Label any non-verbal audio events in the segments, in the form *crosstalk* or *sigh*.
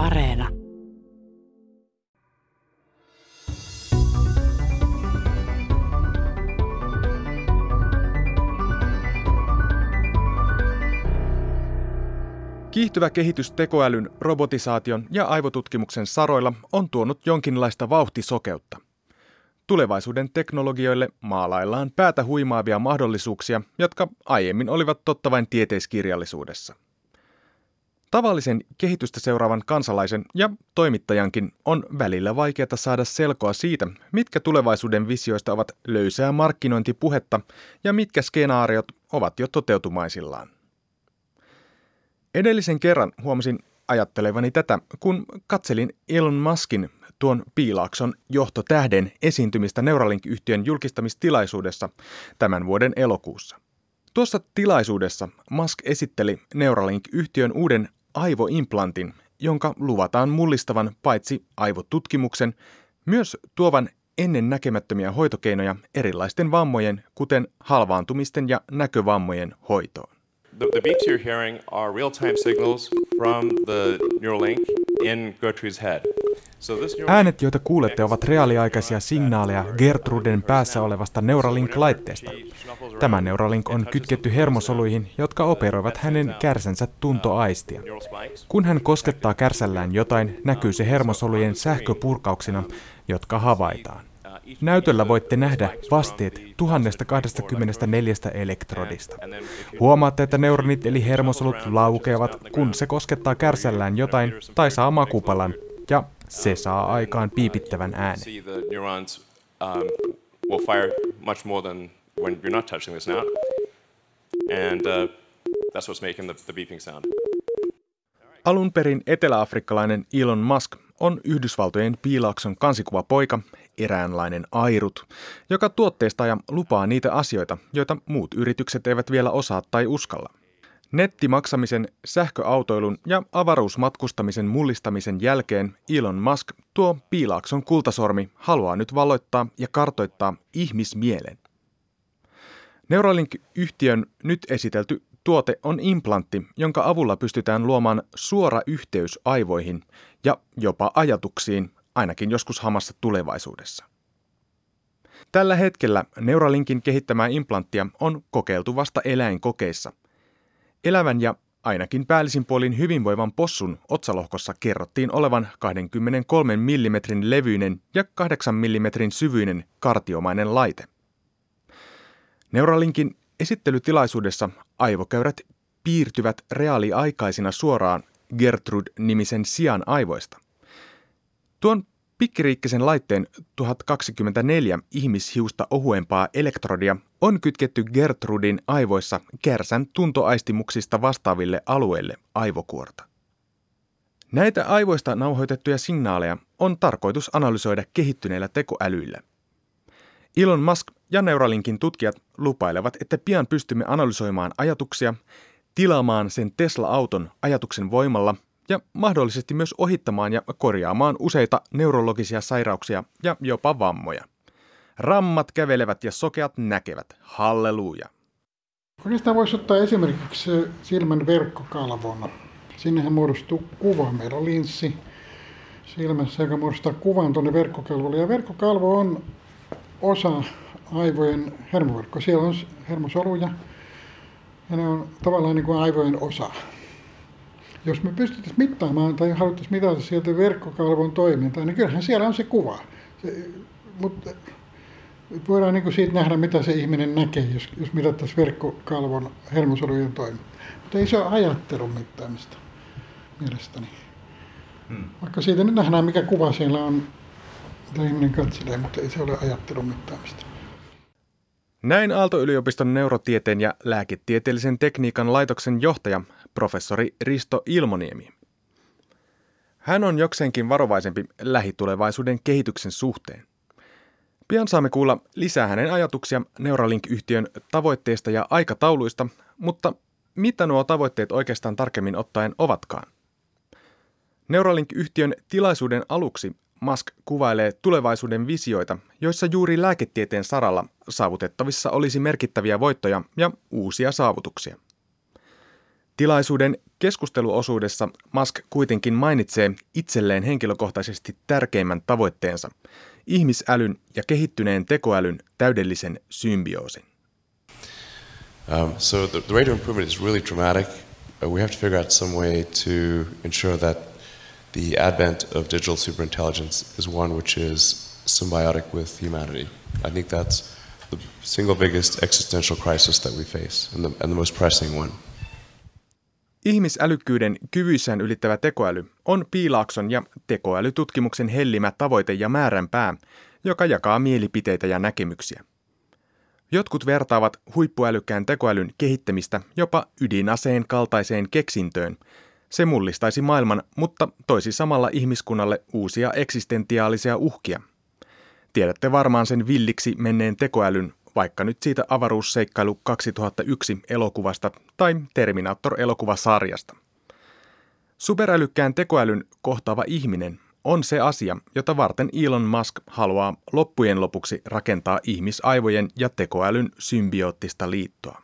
Areena. Kiihtyvä kehitys tekoälyn, robotisaation ja aivotutkimuksen saroilla on tuonut jonkinlaista vauhtisokeutta. Tulevaisuuden teknologioille maalaillaan päätä huimaavia mahdollisuuksia, jotka aiemmin olivat totta vain tieteiskirjallisuudessa. Tavallisen kehitystä seuraavan kansalaisen ja toimittajankin on välillä vaikeaa saada selkoa siitä, mitkä tulevaisuuden visioista ovat löysää markkinointipuhetta ja mitkä skenaariot ovat jo toteutumaisillaan. Edellisen kerran huomasin ajattelevani tätä, kun katselin Elon Muskin tuon piilaakson johtotähden esiintymistä Neuralink-yhtiön julkistamistilaisuudessa tämän vuoden elokuussa. Tuossa tilaisuudessa Musk esitteli Neuralink-yhtiön uuden aivoimplantin, jonka luvataan mullistavan paitsi aivotutkimuksen, myös tuovan ennen näkemättömiä hoitokeinoja erilaisten vammojen, kuten halvaantumisten ja näkövammojen hoitoon. The, the beeps you're hearing are real-time signals from the Neuralink in Gertrude's head. Äänet, joita kuulette, ovat reaaliaikaisia signaaleja Gertruden päässä olevasta Neuralink-laitteesta. Tämä Neuralink on kytketty hermosoluihin, jotka operoivat hänen kärsänsä tuntoaistia. Kun hän koskettaa kärsällään jotain, näkyy se hermosolujen sähköpurkauksina, jotka havaitaan. Näytöllä voitte nähdä vasteet 1024 elektrodista. Huomaatte, että neuronit eli hermosolut laukeavat, kun se koskettaa kärsällään jotain tai saa makupalan, ja se saa aikaan piipittävän äänen. Alun perin eteläafrikkalainen Elon Musk on Yhdysvaltojen piilaakson kansikuva poika, eräänlainen airut, joka tuotteistaa ja lupaa niitä asioita, joita muut yritykset eivät vielä osaa tai uskalla. Nettimaksamisen, sähköautoilun ja avaruusmatkustamisen mullistamisen jälkeen Elon Musk, tuo piilaakson kultasormi, haluaa nyt valoittaa ja kartoittaa ihmismielen. Neuralink-yhtiön nyt esitelty tuote on implantti, jonka avulla pystytään luomaan suora yhteys aivoihin ja jopa ajatuksiin, ainakin joskus hamassa tulevaisuudessa. Tällä hetkellä Neuralinkin kehittämää implanttia on kokeiltu vasta eläinkokeissa. Elävän ja ainakin päällisin puolin hyvinvoivan possun otsalohkossa kerrottiin olevan 23 mm levyinen ja 8 mm syvyinen kartiomainen laite. Neuralinkin Esittelytilaisuudessa aivokäyrät piirtyvät reaaliaikaisina suoraan Gertrud-nimisen sian aivoista. Tuon pikkiriikkisen laitteen 1024 ihmishiusta ohuempaa elektrodia on kytketty Gertrudin aivoissa kärsän tuntoaistimuksista vastaaville alueille aivokuorta. Näitä aivoista nauhoitettuja signaaleja on tarkoitus analysoida kehittyneillä tekoälyillä. Elon Musk ja Neuralinkin tutkijat lupailevat, että pian pystymme analysoimaan ajatuksia, tilaamaan sen Tesla-auton ajatuksen voimalla ja mahdollisesti myös ohittamaan ja korjaamaan useita neurologisia sairauksia ja jopa vammoja. Rammat kävelevät ja sokeat näkevät. Halleluja. Oikeastaan voisi ottaa esimerkiksi silmän verkkokalvon. Sinnehän muodostuu kuva. Meillä on linssi silmässä, joka muodostaa kuvan tuonne verkkokalvolle. Ja verkkokalvo on osa aivojen hermoverkko. Siellä on hermosoluja ja ne on tavallaan niin kuin aivojen osa. Jos me pystyttäisiin mittaamaan tai haluttaisiin mitata sieltä verkkokalvon toimintaa, niin kyllähän siellä on se kuva. Se, mutta voidaan niin kuin siitä nähdä, mitä se ihminen näkee, jos, jos mitattaisiin verkkokalvon hermosolujen toimintaa. Mutta ei se ole ajattelun mittaamista mielestäni. Hmm. Vaikka siitä nyt nähdään, mikä kuva siellä on, mitä ihminen katselee, mutta ei se ole ajattelun mittaamista. Näin Aalto-yliopiston neurotieteen ja lääketieteellisen tekniikan laitoksen johtaja, professori Risto Ilmoniemi. Hän on jokseenkin varovaisempi lähitulevaisuuden kehityksen suhteen. Pian saamme kuulla lisää hänen ajatuksia Neuralink-yhtiön tavoitteista ja aikatauluista, mutta mitä nuo tavoitteet oikeastaan tarkemmin ottaen ovatkaan? Neuralink-yhtiön tilaisuuden aluksi Musk kuvailee tulevaisuuden visioita, joissa juuri lääketieteen saralla saavutettavissa olisi merkittäviä voittoja ja uusia saavutuksia. Tilaisuuden keskusteluosuudessa Musk kuitenkin mainitsee itselleen henkilökohtaisesti tärkeimmän tavoitteensa, ihmisälyn ja kehittyneen tekoälyn täydellisen symbioosin. Um, so the, the rate of improvement is really dramatic. Uh, we have to figure out some way to ensure that the advent of digital superintelligence is one which is symbiotic with humanity. I think that's the single biggest existential crisis that we face and the, and the most pressing one. Ihmisälykkyyden kyvyissään ylittävä tekoäly on Piilaakson ja tekoälytutkimuksen hellimä tavoite ja määränpää, joka jakaa mielipiteitä ja näkemyksiä. Jotkut vertaavat huippuälykkään tekoälyn kehittämistä jopa ydinaseen kaltaiseen keksintöön. Se mullistaisi maailman, mutta toisi samalla ihmiskunnalle uusia eksistentiaalisia uhkia. Tiedätte varmaan sen villiksi menneen tekoälyn, vaikka nyt siitä avaruusseikkailu 2001 elokuvasta tai Terminator-elokuvasarjasta. Superälykkään tekoälyn kohtaava ihminen on se asia, jota varten Elon Musk haluaa loppujen lopuksi rakentaa ihmisaivojen ja tekoälyn symbioottista liittoa.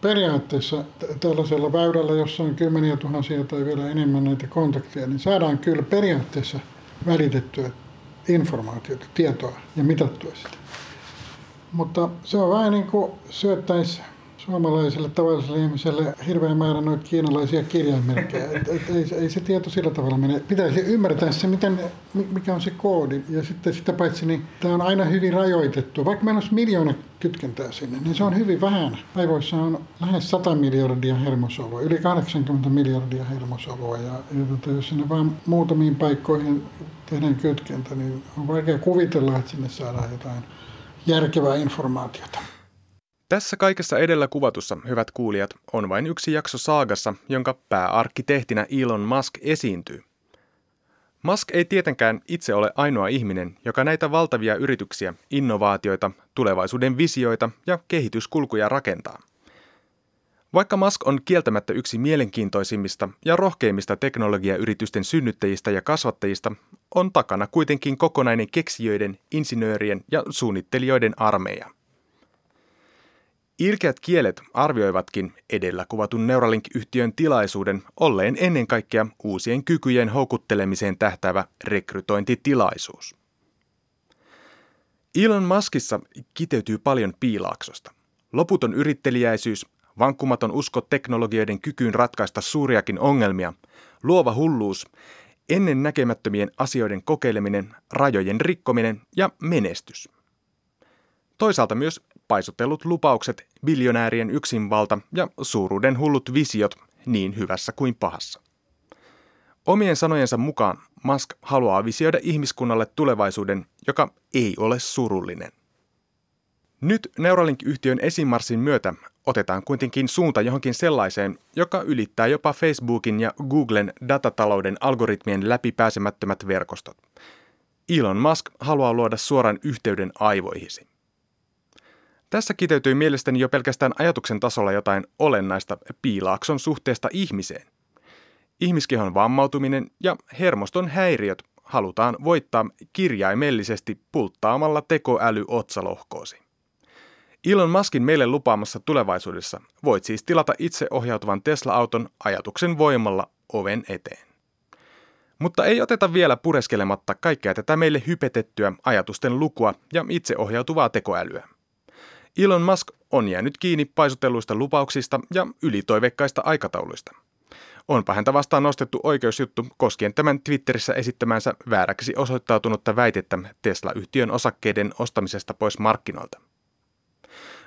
Periaatteessa tällaisella väylällä, jossa on kymmeniä tuhansia tai vielä enemmän näitä kontakteja, niin saadaan kyllä periaatteessa välitettyä informaatiota, tietoa ja mitattua sitä. Mutta se on vähän niin kuin syöttäisi suomalaiselle tavalliselle ihmiselle hirveän määrä noita kiinalaisia kirjaimerkkejä. Et, et, ei, ei se tieto sillä tavalla mene. Pitäisi ymmärtää se, miten, mikä on se koodi. Ja sitten sitä paitsi, niin tämä on aina hyvin rajoitettu. Vaikka meillä olisi miljoona kytkentää sinne, niin se on hyvin vähän. Aivoissa on lähes 100 miljardia hermosoluja, yli 80 miljardia hermosoluja. Ja, ja tota, jos sinne vain muutamiin paikkoihin tehdään kytkentä, niin on vaikea kuvitella, että sinne saadaan jotain järkevää informaatiota. Tässä kaikessa edellä kuvatussa, hyvät kuulijat, on vain yksi jakso saagassa, jonka pääarkkitehtinä Elon Musk esiintyy. Musk ei tietenkään itse ole ainoa ihminen, joka näitä valtavia yrityksiä, innovaatioita, tulevaisuuden visioita ja kehityskulkuja rakentaa. Vaikka Musk on kieltämättä yksi mielenkiintoisimmista ja rohkeimmista teknologiayritysten synnyttäjistä ja kasvattajista, on takana kuitenkin kokonainen keksijöiden, insinöörien ja suunnittelijoiden armeija – Ilkeät kielet arvioivatkin edellä kuvatun Neuralink-yhtiön tilaisuuden olleen ennen kaikkea uusien kykyjen houkuttelemiseen tähtävä rekrytointitilaisuus. Elon Muskissa kiteytyy paljon piilaaksosta. Loputon yrittelijäisyys, vankkumaton usko teknologioiden kykyyn ratkaista suuriakin ongelmia, luova hulluus, ennen näkemättömien asioiden kokeileminen, rajojen rikkominen ja menestys. Toisaalta myös paisutellut lupaukset, biljonäärien yksinvalta ja suuruuden hullut visiot niin hyvässä kuin pahassa. Omien sanojensa mukaan Musk haluaa visioida ihmiskunnalle tulevaisuuden, joka ei ole surullinen. Nyt Neuralink-yhtiön esimarssin myötä otetaan kuitenkin suunta johonkin sellaiseen, joka ylittää jopa Facebookin ja Googlen datatalouden algoritmien läpipääsemättömät verkostot. Elon Musk haluaa luoda suoran yhteyden aivoihisi. Tässä kiteytyy mielestäni jo pelkästään ajatuksen tasolla jotain olennaista piilaakson suhteesta ihmiseen. Ihmiskehon vammautuminen ja hermoston häiriöt halutaan voittaa kirjaimellisesti pulttaamalla tekoäly otsalohkoosi. Elon Muskin meille lupaamassa tulevaisuudessa voit siis tilata itseohjautuvan Tesla-auton ajatuksen voimalla oven eteen. Mutta ei oteta vielä pureskelematta kaikkea tätä meille hypetettyä ajatusten lukua ja itseohjautuvaa tekoälyä. Elon Musk on jäänyt kiinni paisutelluista lupauksista ja ylitoivekkaista aikatauluista. Onpa häntä vastaan nostettu oikeusjuttu koskien tämän Twitterissä esittämänsä vääräksi osoittautunutta väitettä Tesla-yhtiön osakkeiden ostamisesta pois markkinoilta.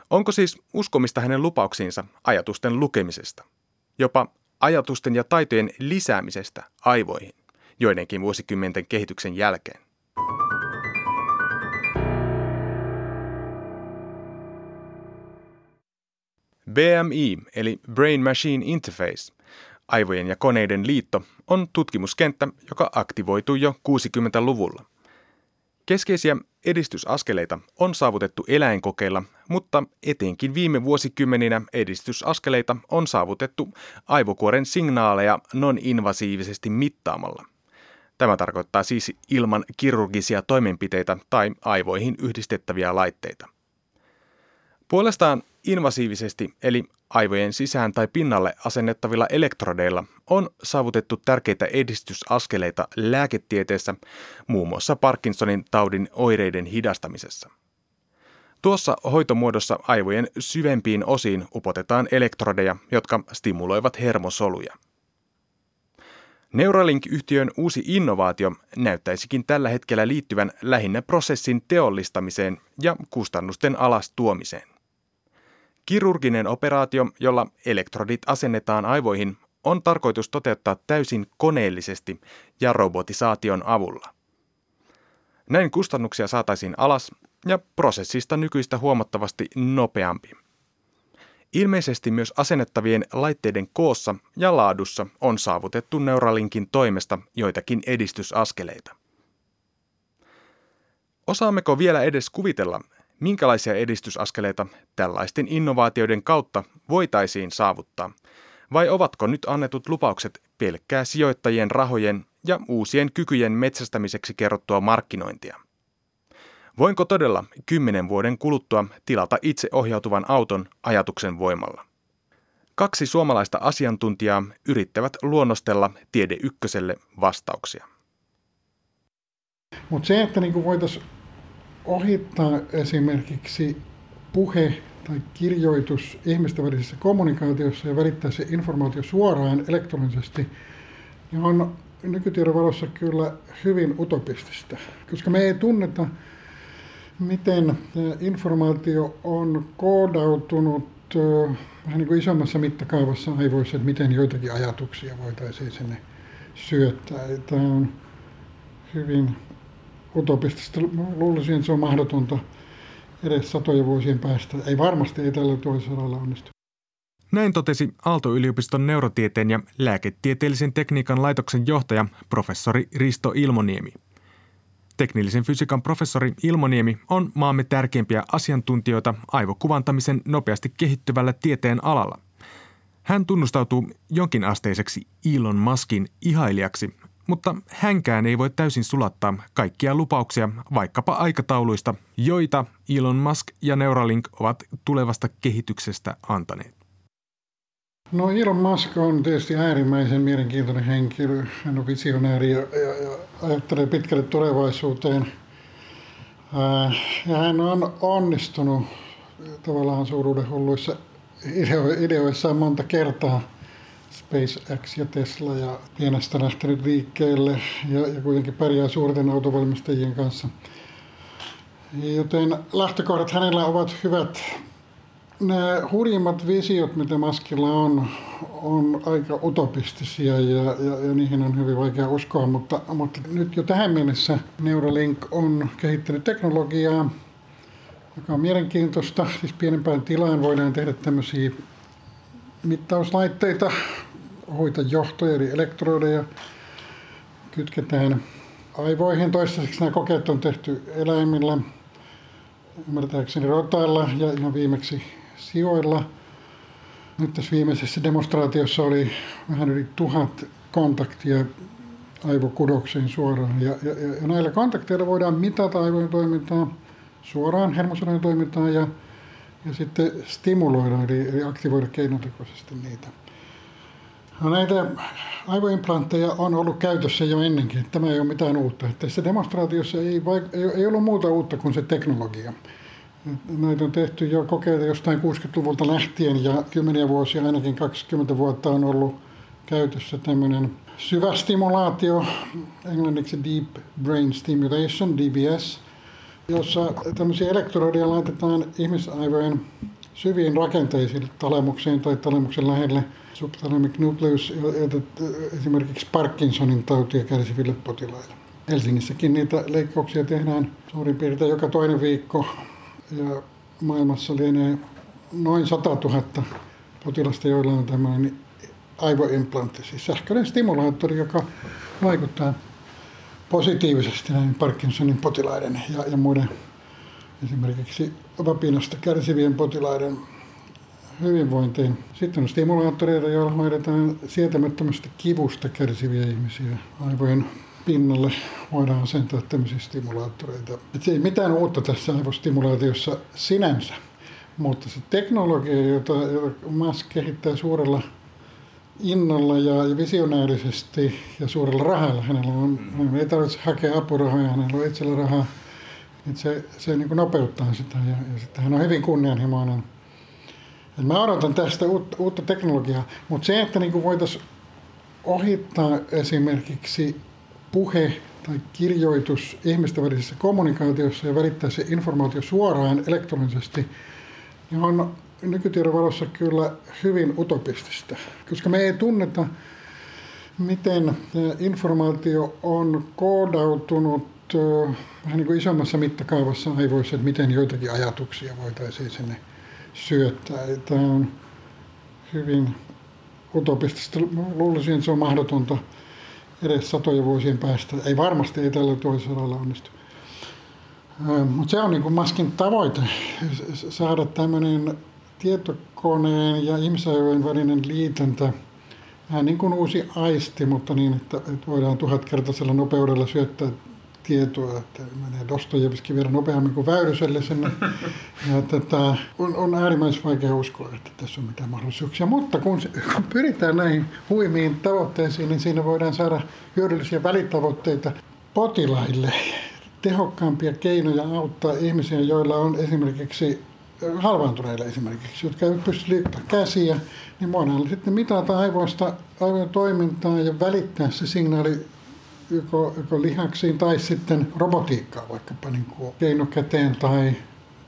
Onko siis uskomista hänen lupauksiinsa ajatusten lukemisesta? Jopa ajatusten ja taitojen lisäämisestä aivoihin joidenkin vuosikymmenten kehityksen jälkeen? BMI eli Brain Machine Interface, aivojen ja koneiden liitto, on tutkimuskenttä, joka aktivoitui jo 60-luvulla. Keskeisiä edistysaskeleita on saavutettu eläinkokeilla, mutta etenkin viime vuosikymmeninä edistysaskeleita on saavutettu aivokuoren signaaleja non-invasiivisesti mittaamalla. Tämä tarkoittaa siis ilman kirurgisia toimenpiteitä tai aivoihin yhdistettäviä laitteita. Puolestaan invasiivisesti eli aivojen sisään tai pinnalle asennettavilla elektrodeilla on saavutettu tärkeitä edistysaskeleita lääketieteessä, muun muassa Parkinsonin taudin oireiden hidastamisessa. Tuossa hoitomuodossa aivojen syvempiin osiin upotetaan elektrodeja, jotka stimuloivat hermosoluja. Neuralink-yhtiön uusi innovaatio näyttäisikin tällä hetkellä liittyvän lähinnä prosessin teollistamiseen ja kustannusten alastuomiseen. Kirurginen operaatio, jolla elektrodit asennetaan aivoihin, on tarkoitus toteuttaa täysin koneellisesti ja robotisaation avulla. Näin kustannuksia saataisiin alas ja prosessista nykyistä huomattavasti nopeampi. Ilmeisesti myös asennettavien laitteiden koossa ja laadussa on saavutettu Neuralinkin toimesta joitakin edistysaskeleita. Osaammeko vielä edes kuvitella, minkälaisia edistysaskeleita tällaisten innovaatioiden kautta voitaisiin saavuttaa, vai ovatko nyt annetut lupaukset pelkkää sijoittajien rahojen ja uusien kykyjen metsästämiseksi kerrottua markkinointia? Voinko todella kymmenen vuoden kuluttua tilata itse ohjautuvan auton ajatuksen voimalla? Kaksi suomalaista asiantuntijaa yrittävät luonnostella Tiede Ykköselle vastauksia. Mutta se, että niinku voitaisiin ohittaa esimerkiksi puhe tai kirjoitus ihmisten välisessä kommunikaatiossa ja välittää se informaatio suoraan elektronisesti, niin on nykytiedon valossa kyllä hyvin utopistista, koska me ei tunneta miten informaatio on koodautunut vähän niin kuin isommassa mittakaavassa aivoissa, että miten joitakin ajatuksia voitaisiin sinne syöttää. Tämä on hyvin utopistista. Luulisin, että se on mahdotonta edes satojen vuosien päästä. Ei varmasti ei tällä toisella onnistu. Näin totesi Aalto-yliopiston neurotieteen ja lääketieteellisen tekniikan laitoksen johtaja professori Risto Ilmoniemi. Teknillisen fysiikan professori Ilmoniemi on maamme tärkeimpiä asiantuntijoita aivokuvantamisen nopeasti kehittyvällä tieteen alalla. Hän tunnustautuu jonkinasteiseksi Elon Muskin ihailijaksi, mutta hänkään ei voi täysin sulattaa kaikkia lupauksia vaikkapa aikatauluista, joita Elon Musk ja Neuralink ovat tulevasta kehityksestä antaneet. No Elon Musk on tietysti äärimmäisen mielenkiintoinen henkilö. Hän on visionääri ja, ja, ja ajattelee pitkälle tulevaisuuteen. ja hän on onnistunut tavallaan suuruuden hulluissa ideoissaan monta kertaa. SpaceX ja Tesla ja pienestä lähtenyt liikkeelle ja, ja kuitenkin pärjää suurten autovalmistajien kanssa. Joten lähtökohdat hänellä ovat hyvät nämä hurjimmat visiot, mitä Maskilla on, on aika utopistisia ja, ja, ja niihin on hyvin vaikea uskoa, mutta, mutta nyt jo tähän mennessä Neuralink on kehittänyt teknologiaa, joka on mielenkiintoista. Siis pienempään tilaan voidaan tehdä tämmöisiä mittauslaitteita, hoita johtoja eli elektrodeja, kytketään aivoihin. Toistaiseksi nämä kokeet on tehty eläimillä, ymmärtääkseni rotailla ja ihan viimeksi sijoilla. Nyt tässä viimeisessä demonstraatiossa oli vähän yli tuhat kontaktia aivokudokseen suoraan. Ja, ja, ja näillä kontakteilla voidaan mitata aivojen toimintaa suoraan, hermosolujen toimintaa ja, ja sitten stimuloida, eli, eli aktivoida keinotekoisesti niitä. No näitä aivoimplantteja on ollut käytössä jo ennenkin. Tämä ei ole mitään uutta. Tässä demonstraatiossa ei, vaik- ei, ei ollut muuta uutta kuin se teknologia. Näitä on tehty jo kokeita jostain 60-luvulta lähtien ja kymmeniä vuosia, ainakin 20 vuotta on ollut käytössä tämmöinen syvä stimulaatio, englanniksi Deep Brain Stimulation, DBS, jossa tämmöisiä elektrodeja laitetaan ihmisaivojen syviin rakenteisiin, talamukseen tai talamuksen lähelle subthalamic nucleus, esimerkiksi Parkinsonin tautia kärsiville potilaille. Helsingissäkin niitä leikkauksia tehdään suurin piirtein joka toinen viikko ja maailmassa lienee noin 100 000 potilasta, joilla on tämmöinen aivoimplantti, siis sähköinen stimulaattori, joka vaikuttaa positiivisesti näihin Parkinsonin potilaiden ja, ja muiden esimerkiksi vapinasta kärsivien potilaiden hyvinvointiin. Sitten on stimulaattoreita, joilla hoidetaan sietämättömästä kivusta kärsiviä ihmisiä aivojen pinnalle voidaan asentaa tämmöisiä stimulaattoreita. Et ei mitään uutta tässä aivostimulaatiossa sinänsä, Mutta se teknologia, jota, jota Musk kehittää suurella innolla ja visionäärisesti ja suurella rahalla, hänellä on, hän ei tarvitse hakea apurahoja, hänellä on itsellä rahaa, että se, se niin kuin nopeuttaa sitä ja, ja sitten hän on hyvin kunnianhimoinen. Et mä odotan tästä uutta, uutta teknologiaa, mutta se, että niin voitaisiin ohittaa esimerkiksi puhe tai kirjoitus ihmisten välisessä kommunikaatiossa ja välittää se informaatio suoraan elektronisesti, niin on nykytiedon valossa kyllä hyvin utopistista, koska me ei tunneta, miten informaatio on koodautunut vähän niin kuin isommassa mittakaavassa aivoissa, että miten joitakin ajatuksia voitaisiin sinne syöttää. Tämä on hyvin utopistista. Luulisin, että se on mahdotonta edes satoja vuosien päästä. Ei varmasti, ei tällä toisella onnistu. Mutta se on niin kuin Maskin tavoite, saada tämmöinen tietokoneen ja ihmisaivojen välinen liitäntä vähän niin kuin uusi aisti, mutta niin, että, että voidaan tuhatkertaisella nopeudella syöttää tietoa, että menee Dostojevski vielä nopeammin kuin Väyryselle sinne. *laughs* Ja tätä, on, on äärimmäisen vaikea uskoa, että tässä on mitään mahdollisuuksia. Mutta kun, kun pyritään näihin huimiin tavoitteisiin, niin siinä voidaan saada hyödyllisiä välitavoitteita potilaille. Tehokkaampia keinoja auttaa ihmisiä, joilla on esimerkiksi halvaantuneille esimerkiksi, jotka eivät pysty liittämään käsiä, niin voidaan sitten mitata aivoista aivojen toimintaa ja välittää se signaali joko, joko lihaksiin tai sitten robotiikkaa vaikkapa niin kuin keinokäteen tai,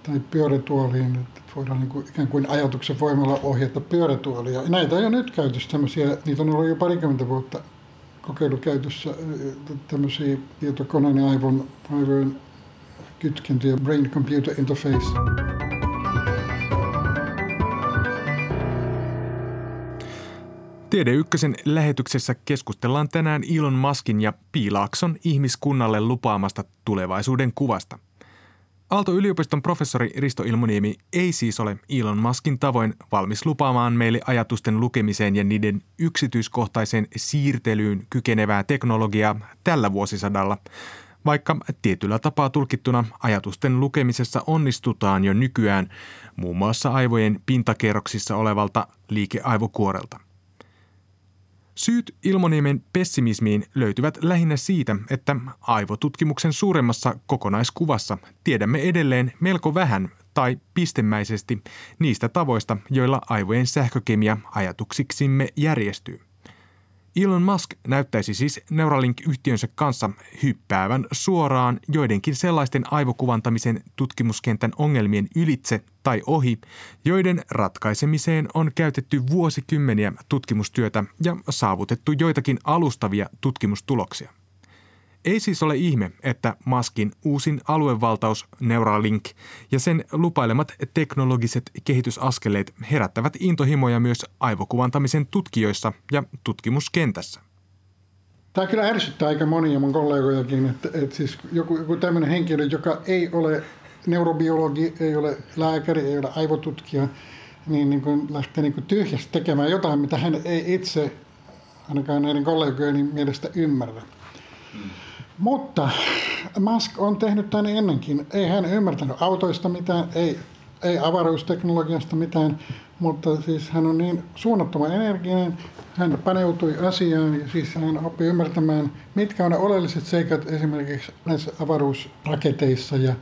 tai pyörätuoliin, että voidaan niin kuin, ikään kuin ajatuksen voimalla ohjata pyörätuolia. Näitä ei ole nyt käytössä tämmöisiä, niitä on ollut jo parikymmentä vuotta kokeilukäytössä tämmöisiä tietokoneen aivon, aivojen kytkentöjä, brain computer interface. Tiede Ykkösen lähetyksessä keskustellaan tänään Elon Muskin ja Piilaakson ihmiskunnalle lupaamasta tulevaisuuden kuvasta. Aalto-yliopiston professori Risto Ilmoniemi ei siis ole Elon Muskin tavoin valmis lupaamaan meille ajatusten lukemiseen ja niiden yksityiskohtaiseen siirtelyyn kykenevää teknologiaa tällä vuosisadalla, vaikka tietyllä tapaa tulkittuna ajatusten lukemisessa onnistutaan jo nykyään muun muassa aivojen pintakerroksissa olevalta liikeaivokuorelta. Syyt Ilmoniemen pessimismiin löytyvät lähinnä siitä, että aivotutkimuksen suuremmassa kokonaiskuvassa tiedämme edelleen melko vähän tai pistemäisesti niistä tavoista, joilla aivojen sähkökemia ajatuksiksimme järjestyy. Elon Musk näyttäisi siis Neuralink-yhtiönsä kanssa hyppäävän suoraan joidenkin sellaisten aivokuvantamisen tutkimuskentän ongelmien ylitse tai ohi, joiden ratkaisemiseen on käytetty vuosikymmeniä tutkimustyötä ja saavutettu joitakin alustavia tutkimustuloksia. Ei siis ole ihme, että Maskin uusin aluevaltaus Neuralink ja sen lupailemat teknologiset kehitysaskeleet herättävät intohimoja myös aivokuvantamisen tutkijoissa ja tutkimuskentässä. Tämä kyllä ärsyttää aika monia mun kollegojakin, että, että siis joku, joku tämmöinen henkilö, joka ei ole neurobiologi, ei ole lääkäri, ei ole aivotutkija, niin, niin kuin lähtee niin kuin tyhjästä tekemään jotain, mitä hän ei itse ainakaan näiden kollegojen mielestä ymmärrä. Hmm. Mutta Musk on tehnyt tämän ennenkin. Ei hän ymmärtänyt autoista mitään, ei, ei avaruusteknologiasta mitään, mutta siis hän on niin suunnattoman energinen, hän paneutui asiaan ja siis hän oppi ymmärtämään, mitkä on ne oleelliset seikat esimerkiksi näissä avaruusraketeissa ja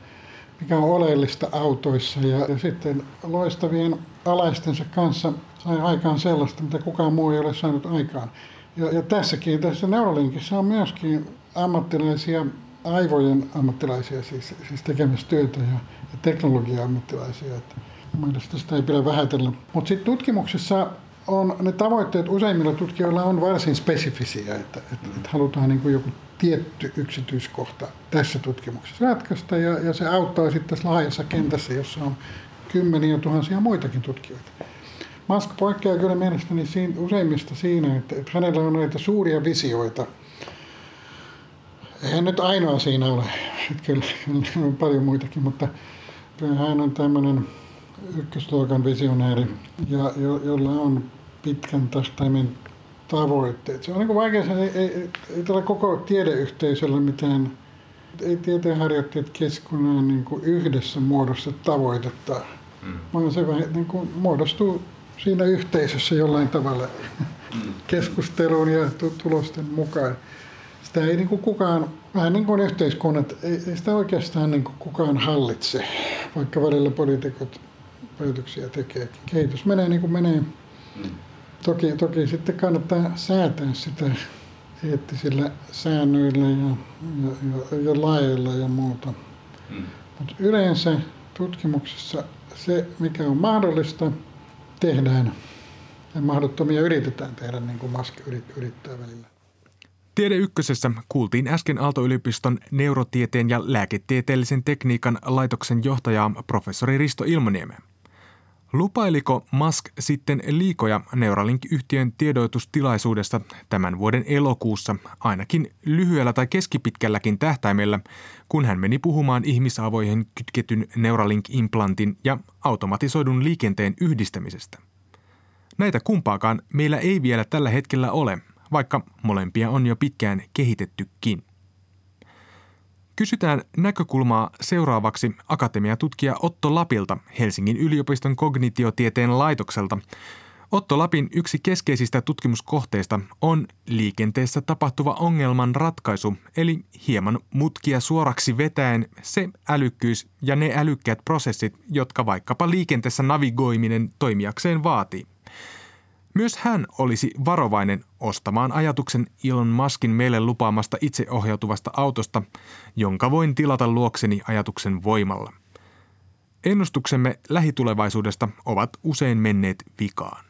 mikä on oleellista autoissa ja, ja sitten loistavien alaistensa kanssa sai aikaan sellaista, mitä kukaan muu ei ole saanut aikaan. Ja, ja tässäkin, tässä Neuralinkissa on myöskin ammattilaisia, aivojen ammattilaisia siis, siis tekemässä työtä ja, ja teknologia-ammattilaisia. Mielestäni sitä ei pidä vähätellä. Mutta sitten tutkimuksessa on, ne tavoitteet useimmilla tutkijoilla on varsin spesifisiä, että, että, että halutaan niin kuin joku tietty yksityiskohta tässä tutkimuksessa ratkaista ja, ja se auttaa sitten tässä laajassa kentässä, jossa on kymmeniä tuhansia muitakin tutkijoita. Musk poikkeaa kyllä mielestäni siinä, useimmista siinä, että hänellä on näitä suuria visioita – Eihän nyt ainoa siinä ole. Kyllä, kyllä on paljon muitakin, mutta hän on tämmöinen ykkösluokan visionääri, ja jo, jolla on pitkän tähtäimen tavoitteet. Se on niin vaikea, ei, ei, ei, ei tällä koko tiedeyhteisöllä mitään, ei tieteenharjoittajat keskenään niin kuin yhdessä muodossa tavoitetta mm. vaan se niin kuin muodostuu siinä yhteisössä jollain tavalla mm. keskusteluun ja tulosten mukaan. Sitä ei niin kuin kukaan, vähän niin kuin yhteiskunnat, ei, ei sitä oikeastaan niin kuin kukaan hallitse, vaikka välillä poliitikot päätöksiä tekee. Kehitys menee niin kuin menee. Toki, toki sitten kannattaa säätää sitä eettisillä säännöillä ja, ja, ja, ja laeilla ja muuta. Mm. Mutta yleensä tutkimuksessa se, mikä on mahdollista, tehdään. Ja mahdottomia yritetään tehdä, niin kuin Musk yrittää välillä. Tiede Ykkösessä kuultiin äsken Aalto-yliopiston neurotieteen ja lääketieteellisen tekniikan laitoksen johtajaa professori Risto Ilmoniemeä. Lupailiko Musk sitten liikoja Neuralink-yhtiön tiedoitustilaisuudessa tämän vuoden elokuussa ainakin lyhyellä tai keskipitkälläkin tähtäimellä, kun hän meni puhumaan ihmisavoihin kytketyn Neuralink-implantin ja automatisoidun liikenteen yhdistämisestä? Näitä kumpaakaan meillä ei vielä tällä hetkellä ole, vaikka molempia on jo pitkään kehitettykin. Kysytään näkökulmaa seuraavaksi akatemiatutkija Otto Lapilta Helsingin yliopiston kognitiotieteen laitokselta. Otto Lapin yksi keskeisistä tutkimuskohteista on liikenteessä tapahtuva ongelman ratkaisu, eli hieman mutkia suoraksi vetäen se älykkyys ja ne älykkäät prosessit, jotka vaikkapa liikenteessä navigoiminen toimijakseen vaatii. Myös hän olisi varovainen ostamaan ajatuksen Elon Muskin meille lupaamasta itseohjautuvasta autosta, jonka voin tilata luokseni ajatuksen voimalla. Ennustuksemme lähitulevaisuudesta ovat usein menneet vikaan.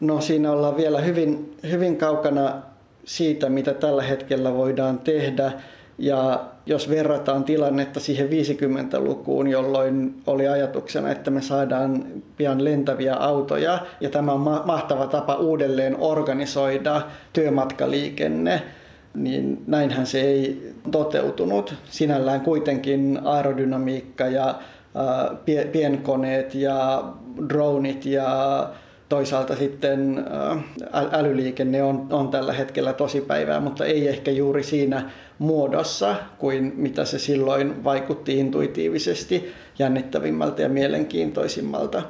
No siinä ollaan vielä hyvin, hyvin kaukana siitä, mitä tällä hetkellä voidaan tehdä. Ja jos verrataan tilannetta siihen 50-lukuun, jolloin oli ajatuksena, että me saadaan pian lentäviä autoja, ja tämä on mahtava tapa uudelleen organisoida työmatkaliikenne, niin näinhän se ei toteutunut. Sinällään kuitenkin aerodynamiikka ja pienkoneet ja dronit ja toisaalta sitten älyliikenne on, on tällä hetkellä tosipäivää, mutta ei ehkä juuri siinä muodossa kuin mitä se silloin vaikutti intuitiivisesti jännittävimmältä ja mielenkiintoisimmalta.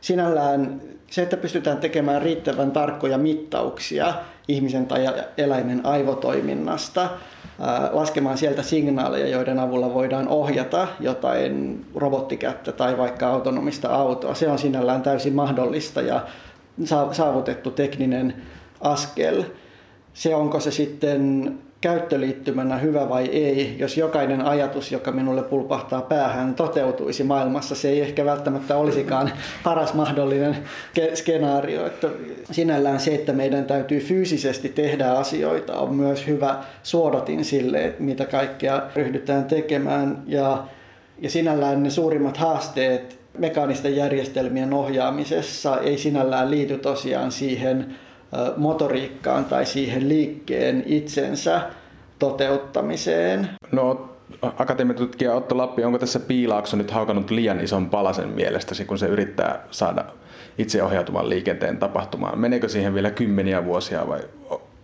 Sinällään se, että pystytään tekemään riittävän tarkkoja mittauksia ihmisen tai eläimen aivotoiminnasta, laskemaan sieltä signaaleja, joiden avulla voidaan ohjata jotain robottikättä tai vaikka autonomista autoa. Se on sinällään täysin mahdollista ja saavutettu tekninen askel. Se onko se sitten käyttöliittymänä hyvä vai ei, jos jokainen ajatus, joka minulle pulpahtaa päähän, toteutuisi maailmassa, se ei ehkä välttämättä olisikaan *laughs* paras mahdollinen skenaario. Että sinällään se, että meidän täytyy fyysisesti tehdä asioita, on myös hyvä suodatin sille, että mitä kaikkea ryhdytään tekemään. Ja, ja sinällään ne suurimmat haasteet mekaanisten järjestelmien ohjaamisessa ei sinällään liity tosiaan siihen motoriikkaan tai siihen liikkeen itsensä toteuttamiseen. No akatemiatutkija Otto Lappi, onko tässä Piilaakso nyt haukannut liian ison palasen mielestäsi, kun se yrittää saada itseohjautuvan liikenteen tapahtumaan? Meneekö siihen vielä kymmeniä vuosia vai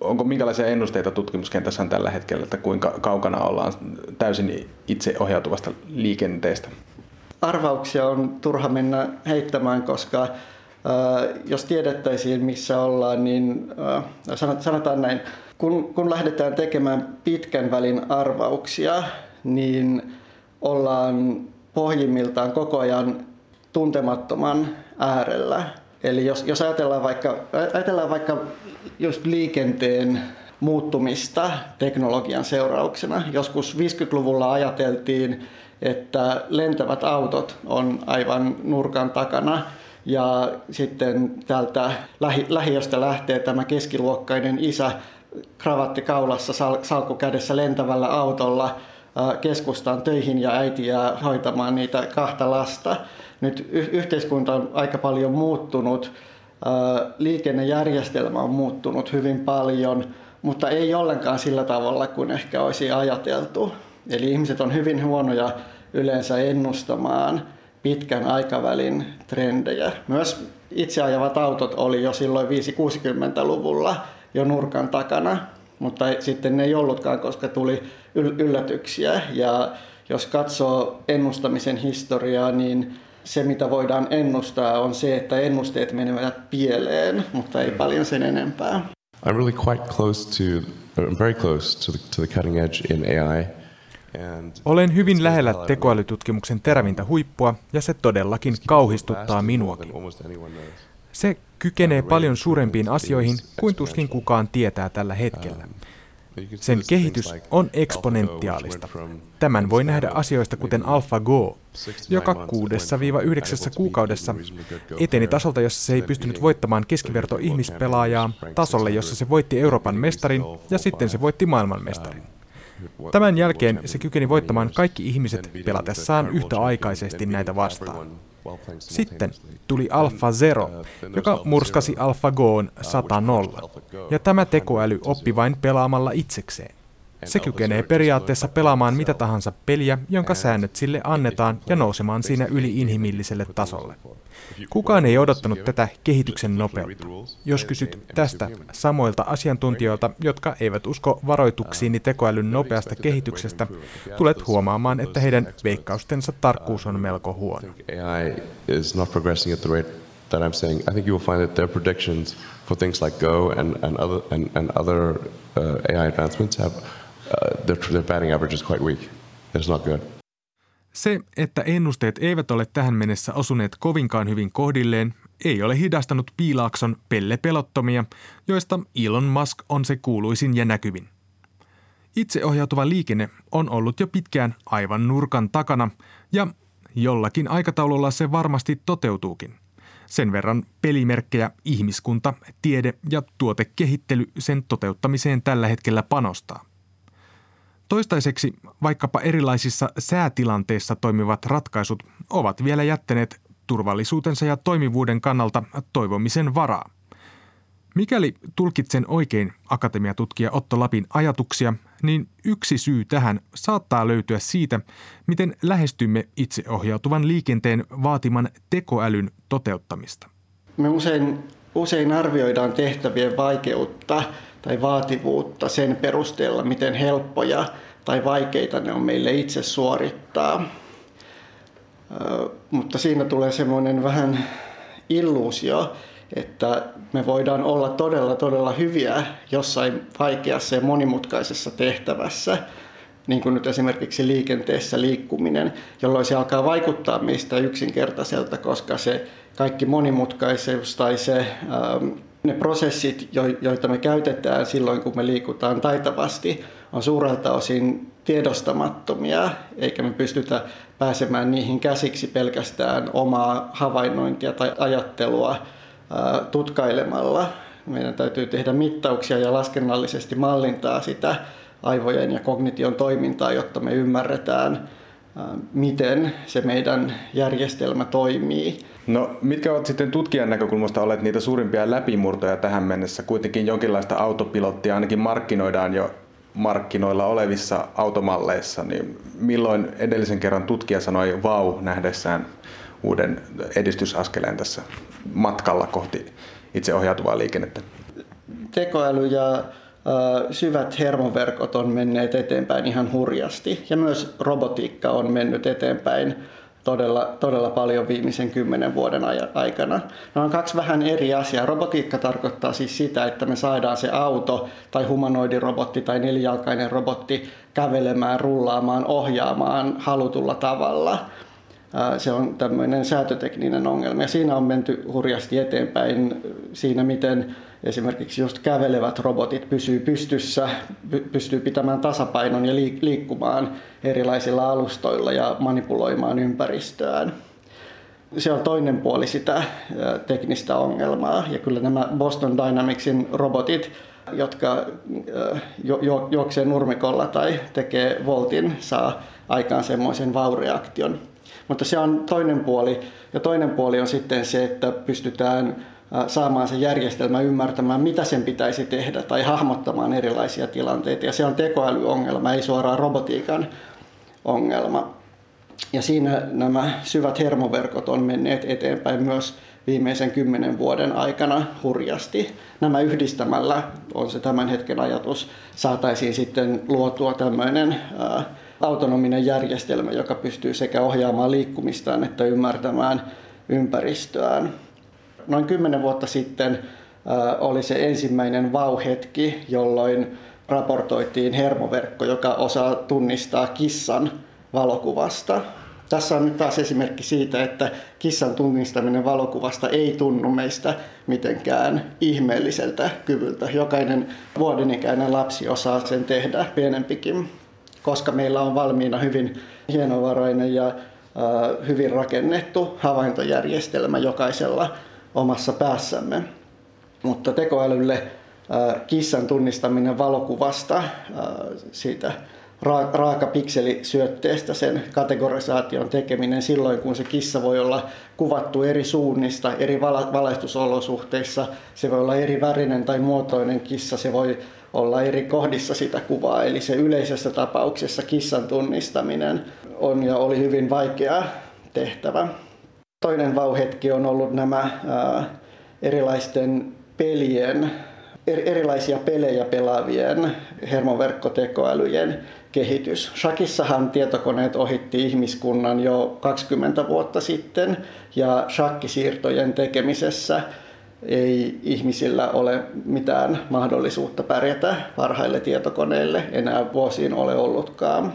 onko minkälaisia ennusteita tutkimuskentässä on tällä hetkellä, että kuinka kaukana ollaan täysin itseohjautuvasta liikenteestä? Arvauksia on turha mennä heittämään, koska jos tiedettäisiin, missä ollaan, niin sanotaan näin, kun, kun lähdetään tekemään pitkän välin arvauksia, niin ollaan pohjimmiltaan koko ajan tuntemattoman äärellä. Eli jos, jos ajatellaan, vaikka, ajatellaan vaikka just liikenteen muuttumista teknologian seurauksena. Joskus 50-luvulla ajateltiin, että lentävät autot on aivan nurkan takana ja sitten täältä lähi, lähiöstä lähtee tämä keskiluokkainen isä kravatti kaulassa, sal, salkku kädessä lentävällä autolla keskustaan töihin ja äitiä hoitamaan niitä kahta lasta. Nyt y- yhteiskunta on aika paljon muuttunut, liikennejärjestelmä on muuttunut hyvin paljon, mutta ei ollenkaan sillä tavalla kuin ehkä olisi ajateltu. Eli ihmiset on hyvin huonoja yleensä ennustamaan pitkän aikavälin trendejä. Myös itseajavat autot oli jo silloin 5-60-luvulla jo nurkan takana, mutta sitten ne ei ollutkaan, koska tuli yllätyksiä. Ja jos katsoo ennustamisen historiaa, niin se, mitä voidaan ennustaa, on se, että ennusteet menevät pieleen, mutta ei paljon sen enempää. I'm really quite close to, I'm very close to the, to the cutting edge in AI. Olen hyvin lähellä tekoälytutkimuksen terävintä huippua ja se todellakin kauhistuttaa minuakin. Se kykenee paljon suurempiin asioihin kuin tuskin kukaan tietää tällä hetkellä. Sen kehitys on eksponentiaalista. Tämän voi nähdä asioista kuten AlphaGo, joka 6-9 kuukaudessa eteni tasolta, jossa se ei pystynyt voittamaan keskiverto ihmispelaajaa, tasolle, jossa se voitti Euroopan mestarin ja sitten se voitti maailmanmestarin. Tämän jälkeen se kykeni voittamaan kaikki ihmiset pelatessaan yhtä aikaisesti näitä vastaan. Sitten tuli Alpha Zero, joka murskasi AlphaGoon 100-0, ja tämä tekoäly oppi vain pelaamalla itsekseen. Se kykenee periaatteessa pelaamaan mitä tahansa peliä, jonka säännöt sille annetaan ja nousemaan siinä yli inhimilliselle tasolle. Kukaan ei odottanut tätä kehityksen nopeutta. Jos kysyt tästä samoilta asiantuntijoilta, jotka eivät usko varoituksiini tekoälyn nopeasta kehityksestä, tulet huomaamaan, että heidän veikkaustensa tarkkuus on melko huono. That I'm saying. I think you will find that their predictions for things like Go and, and other and, and other uh, AI advancements have uh, their, their batting average is quite weak. It's not good. Se, että ennusteet eivät ole tähän mennessä osuneet kovinkaan hyvin kohdilleen, ei ole hidastanut piilaakson pellepelottomia, joista Elon Musk on se kuuluisin ja näkyvin. Itseohjautuva liikenne on ollut jo pitkään aivan nurkan takana ja jollakin aikataululla se varmasti toteutuukin. Sen verran pelimerkkejä ihmiskunta, tiede ja tuotekehittely sen toteuttamiseen tällä hetkellä panostaa. Toistaiseksi vaikkapa erilaisissa säätilanteissa toimivat ratkaisut ovat vielä jättäneet turvallisuutensa ja toimivuuden kannalta toivomisen varaa. Mikäli tulkitsen oikein akatemiatutkija Otto Lapin ajatuksia, niin yksi syy tähän saattaa löytyä siitä, miten lähestymme itseohjautuvan liikenteen vaatiman tekoälyn toteuttamista. Me usein, usein arvioidaan tehtävien vaikeutta tai vaativuutta sen perusteella, miten helppoja tai vaikeita ne on meille itse suorittaa. Mutta siinä tulee semmoinen vähän illuusio, että me voidaan olla todella todella hyviä jossain vaikeassa ja monimutkaisessa tehtävässä, niin kuin nyt esimerkiksi liikenteessä liikkuminen, jolloin se alkaa vaikuttaa meistä yksinkertaiselta, koska se kaikki monimutkaisuus tai se, ne prosessit, joita me käytetään silloin, kun me liikutaan taitavasti, on suurelta osin tiedostamattomia, eikä me pystytä pääsemään niihin käsiksi pelkästään omaa havainnointia tai ajattelua tutkailemalla. Meidän täytyy tehdä mittauksia ja laskennallisesti mallintaa sitä aivojen ja kognition toimintaa, jotta me ymmärretään, miten se meidän järjestelmä toimii. No mitkä ovat sitten tutkijan näkökulmasta olleet niitä suurimpia läpimurtoja tähän mennessä? Kuitenkin jonkinlaista autopilottia ainakin markkinoidaan jo markkinoilla olevissa automalleissa, niin milloin edellisen kerran tutkija sanoi vau nähdessään uuden edistysaskeleen tässä matkalla kohti itseohjautuvaa liikennettä? Tekoäly ja syvät hermoverkot on menneet eteenpäin ihan hurjasti ja myös robotiikka on mennyt eteenpäin todella, todella paljon viimeisen kymmenen vuoden aikana. Ne on kaksi vähän eri asiaa. Robotiikka tarkoittaa siis sitä, että me saadaan se auto tai humanoidirobotti tai nelijalkainen robotti kävelemään, rullaamaan, ohjaamaan halutulla tavalla. Se on tämmöinen säätötekninen ongelma ja siinä on menty hurjasti eteenpäin siinä, miten esimerkiksi just kävelevät robotit pysyy pystyssä, pystyy pitämään tasapainon ja liikkumaan erilaisilla alustoilla ja manipuloimaan ympäristöään. Se on toinen puoli sitä teknistä ongelmaa ja kyllä nämä Boston Dynamicsin robotit, jotka juoksee nurmikolla tai tekee voltin, saa aikaan semmoisen vaureaktion. Mutta se on toinen puoli. Ja toinen puoli on sitten se, että pystytään saamaan se järjestelmä ymmärtämään, mitä sen pitäisi tehdä tai hahmottamaan erilaisia tilanteita. Ja se on tekoälyongelma, ei suoraan robotiikan ongelma. Ja siinä nämä syvät hermoverkot on menneet eteenpäin myös viimeisen kymmenen vuoden aikana hurjasti. Nämä yhdistämällä on se tämän hetken ajatus, saataisiin sitten luotua tämmöinen autonominen järjestelmä, joka pystyy sekä ohjaamaan liikkumistaan että ymmärtämään ympäristöään. Noin kymmenen vuotta sitten oli se ensimmäinen vauhetki, jolloin raportoitiin hermoverkko, joka osaa tunnistaa kissan valokuvasta. Tässä on nyt taas esimerkki siitä, että kissan tunnistaminen valokuvasta ei tunnu meistä mitenkään ihmeelliseltä kyvyltä. Jokainen vuodenikäinen lapsi osaa sen tehdä pienempikin, koska meillä on valmiina hyvin hienovarainen ja hyvin rakennettu havaintojärjestelmä jokaisella omassa päässämme. Mutta tekoälylle kissan tunnistaminen valokuvasta siitä raaka pikselisyötteestä sen kategorisaation tekeminen silloin, kun se kissa voi olla kuvattu eri suunnista, eri valaistusolosuhteissa. Se voi olla eri värinen tai muotoinen kissa, se voi olla eri kohdissa sitä kuvaa. Eli se yleisessä tapauksessa kissan tunnistaminen on ja oli hyvin vaikea tehtävä. Toinen vauhetki on ollut nämä erilaisten pelien erilaisia pelejä pelaavien hermoverkkotekoälyjen kehitys. Shakissahan tietokoneet ohitti ihmiskunnan jo 20 vuotta sitten ja shakkisiirtojen tekemisessä ei ihmisillä ole mitään mahdollisuutta pärjätä parhaille tietokoneille enää vuosiin ole ollutkaan.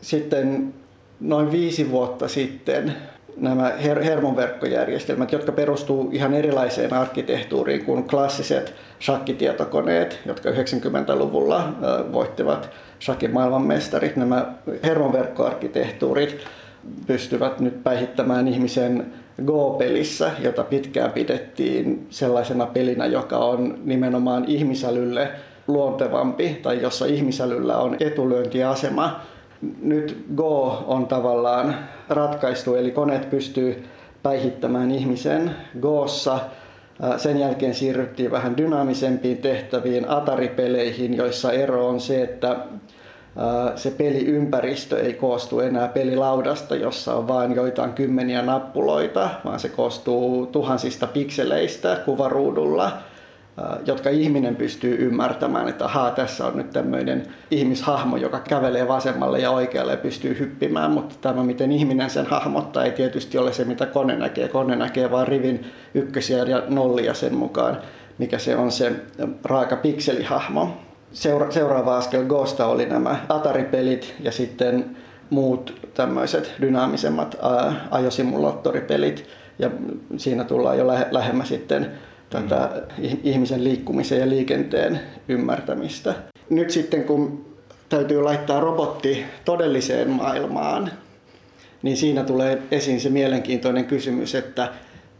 Sitten noin viisi vuotta sitten nämä her- hermonverkkojärjestelmät, jotka perustuu ihan erilaiseen arkkitehtuuriin kuin klassiset shakkitietokoneet, jotka 90-luvulla voittivat shakin maailmanmestarit. Nämä hermonverkkoarkkitehtuurit pystyvät nyt päihittämään ihmisen Go-pelissä, jota pitkään pidettiin sellaisena pelinä, joka on nimenomaan ihmisälylle luontevampi tai jossa ihmisälyllä on etulyöntiasema nyt Go on tavallaan ratkaistu, eli koneet pystyy päihittämään ihmisen Goossa. Sen jälkeen siirryttiin vähän dynaamisempiin tehtäviin Atari-peleihin, joissa ero on se, että se peliympäristö ei koostu enää pelilaudasta, jossa on vain joitain kymmeniä nappuloita, vaan se koostuu tuhansista pikseleistä kuvaruudulla – jotka ihminen pystyy ymmärtämään, että ahaa, tässä on nyt tämmöinen ihmishahmo, joka kävelee vasemmalle ja oikealle ja pystyy hyppimään, mutta tämä, miten ihminen sen hahmottaa, ei tietysti ole se, mitä kone näkee. Kone näkee vain rivin ykkösiä ja nollia sen mukaan, mikä se on se raaka pikselihahmo. Seura- seuraava askel Ghosta oli nämä Atari-pelit ja sitten muut tämmöiset dynaamisemmat ajosimulaattoripelit. Ja siinä tullaan jo lähemmä sitten tätä ihmisen liikkumisen ja liikenteen ymmärtämistä. Nyt sitten kun täytyy laittaa robotti todelliseen maailmaan, niin siinä tulee esiin se mielenkiintoinen kysymys, että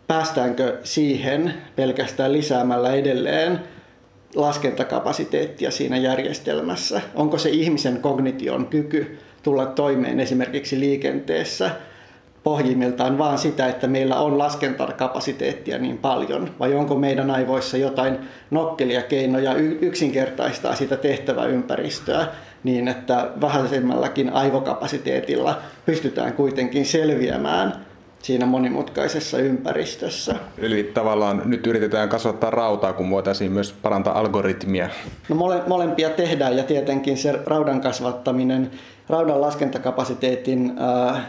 päästäänkö siihen pelkästään lisäämällä edelleen laskentakapasiteettia siinä järjestelmässä? Onko se ihmisen kognition kyky tulla toimeen esimerkiksi liikenteessä – pohjimmiltaan vaan sitä, että meillä on laskentakapasiteettia niin paljon, vai onko meidän aivoissa jotain nokkelia keinoja yksinkertaistaa sitä tehtäväympäristöä niin, että vähäisemmällä aivokapasiteetilla pystytään kuitenkin selviämään siinä monimutkaisessa ympäristössä. Eli tavallaan nyt yritetään kasvattaa rautaa, kun voitaisiin myös parantaa algoritmia. No mole, molempia tehdään ja tietenkin se raudan kasvattaminen, raudan laskentakapasiteetin äh,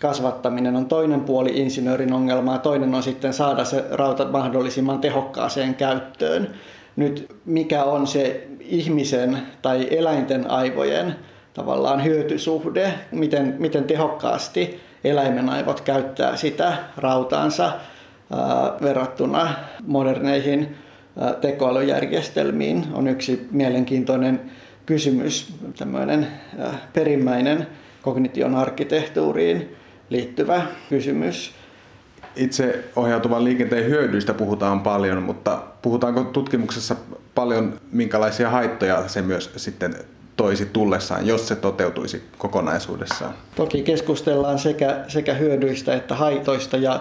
kasvattaminen on toinen puoli insinöörin ongelmaa, toinen on sitten saada se rauta mahdollisimman tehokkaaseen käyttöön. Nyt mikä on se ihmisen tai eläinten aivojen tavallaan hyötysuhde, miten, miten tehokkaasti eläimen aivot käyttää sitä rautaansa ää, verrattuna moderneihin ää, tekoälyjärjestelmiin, on yksi mielenkiintoinen kysymys, tämmöinen ää, perimmäinen kognition arkkitehtuuriin liittyvä kysymys. Itse ohjautuvan liikenteen hyödyistä puhutaan paljon, mutta puhutaanko tutkimuksessa paljon, minkälaisia haittoja se myös sitten toisi tullessaan, jos se toteutuisi kokonaisuudessaan? Toki keskustellaan sekä, sekä hyödyistä että haitoista ja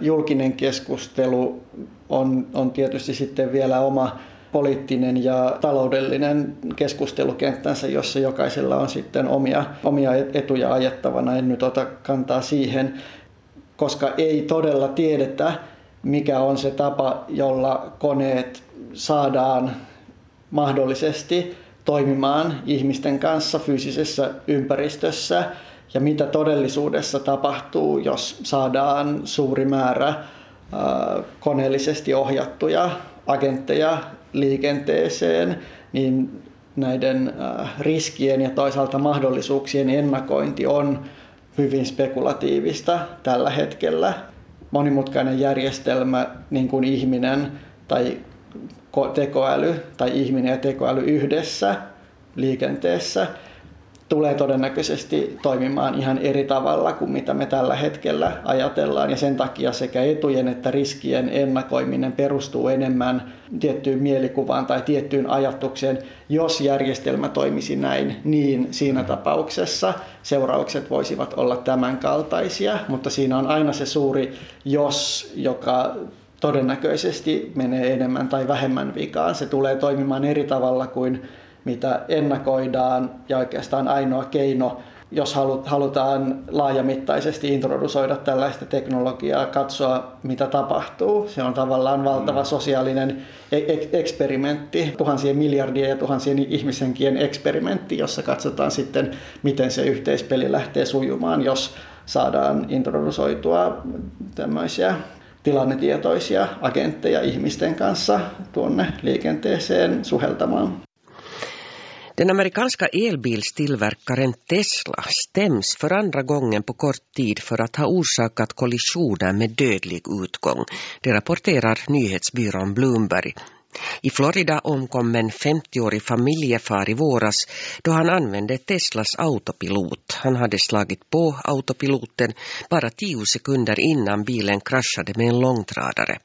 julkinen keskustelu on, on tietysti sitten vielä oma poliittinen ja taloudellinen keskustelukenttänsä, jossa jokaisella on sitten omia, omia etuja ajettavana. En nyt ota kantaa siihen, koska ei todella tiedetä, mikä on se tapa, jolla koneet saadaan mahdollisesti toimimaan ihmisten kanssa fyysisessä ympäristössä ja mitä todellisuudessa tapahtuu, jos saadaan suuri määrä koneellisesti ohjattuja agentteja liikenteeseen, niin näiden riskien ja toisaalta mahdollisuuksien ennakointi on hyvin spekulatiivista tällä hetkellä. Monimutkainen järjestelmä, niin kuin ihminen tai tekoäly tai ihminen ja tekoäly yhdessä liikenteessä, tulee todennäköisesti toimimaan ihan eri tavalla kuin mitä me tällä hetkellä ajatellaan. Ja sen takia sekä etujen että riskien ennakoiminen perustuu enemmän tiettyyn mielikuvaan tai tiettyyn ajatukseen. Jos järjestelmä toimisi näin, niin siinä tapauksessa seuraukset voisivat olla tämänkaltaisia, mutta siinä on aina se suuri jos, joka todennäköisesti menee enemmän tai vähemmän vikaan. Se tulee toimimaan eri tavalla kuin mitä ennakoidaan ja oikeastaan ainoa keino, jos halutaan laajamittaisesti introdusoida tällaista teknologiaa, katsoa mitä tapahtuu. Se on tavallaan valtava mm. sosiaalinen e- eksperimentti, tuhansien miljardien ja tuhansien ihmisenkien eksperimentti, jossa katsotaan sitten, miten se yhteispeli lähtee sujumaan, jos saadaan introdusoitua tämmöisiä tilannetietoisia agentteja ihmisten kanssa tuonne liikenteeseen suheltamaan. Den amerikanska elbilstillverkaren Tesla stäms för andra gången på kort tid för att ha orsakat kollisioner med dödlig utgång. Det rapporterar nyhetsbyrån Bloomberg. I Florida omkom en 50-årig familjefar i våras då han använde Teslas autopilot. Han hade slagit på autopiloten bara tio sekunder innan bilen kraschade med en långtradare.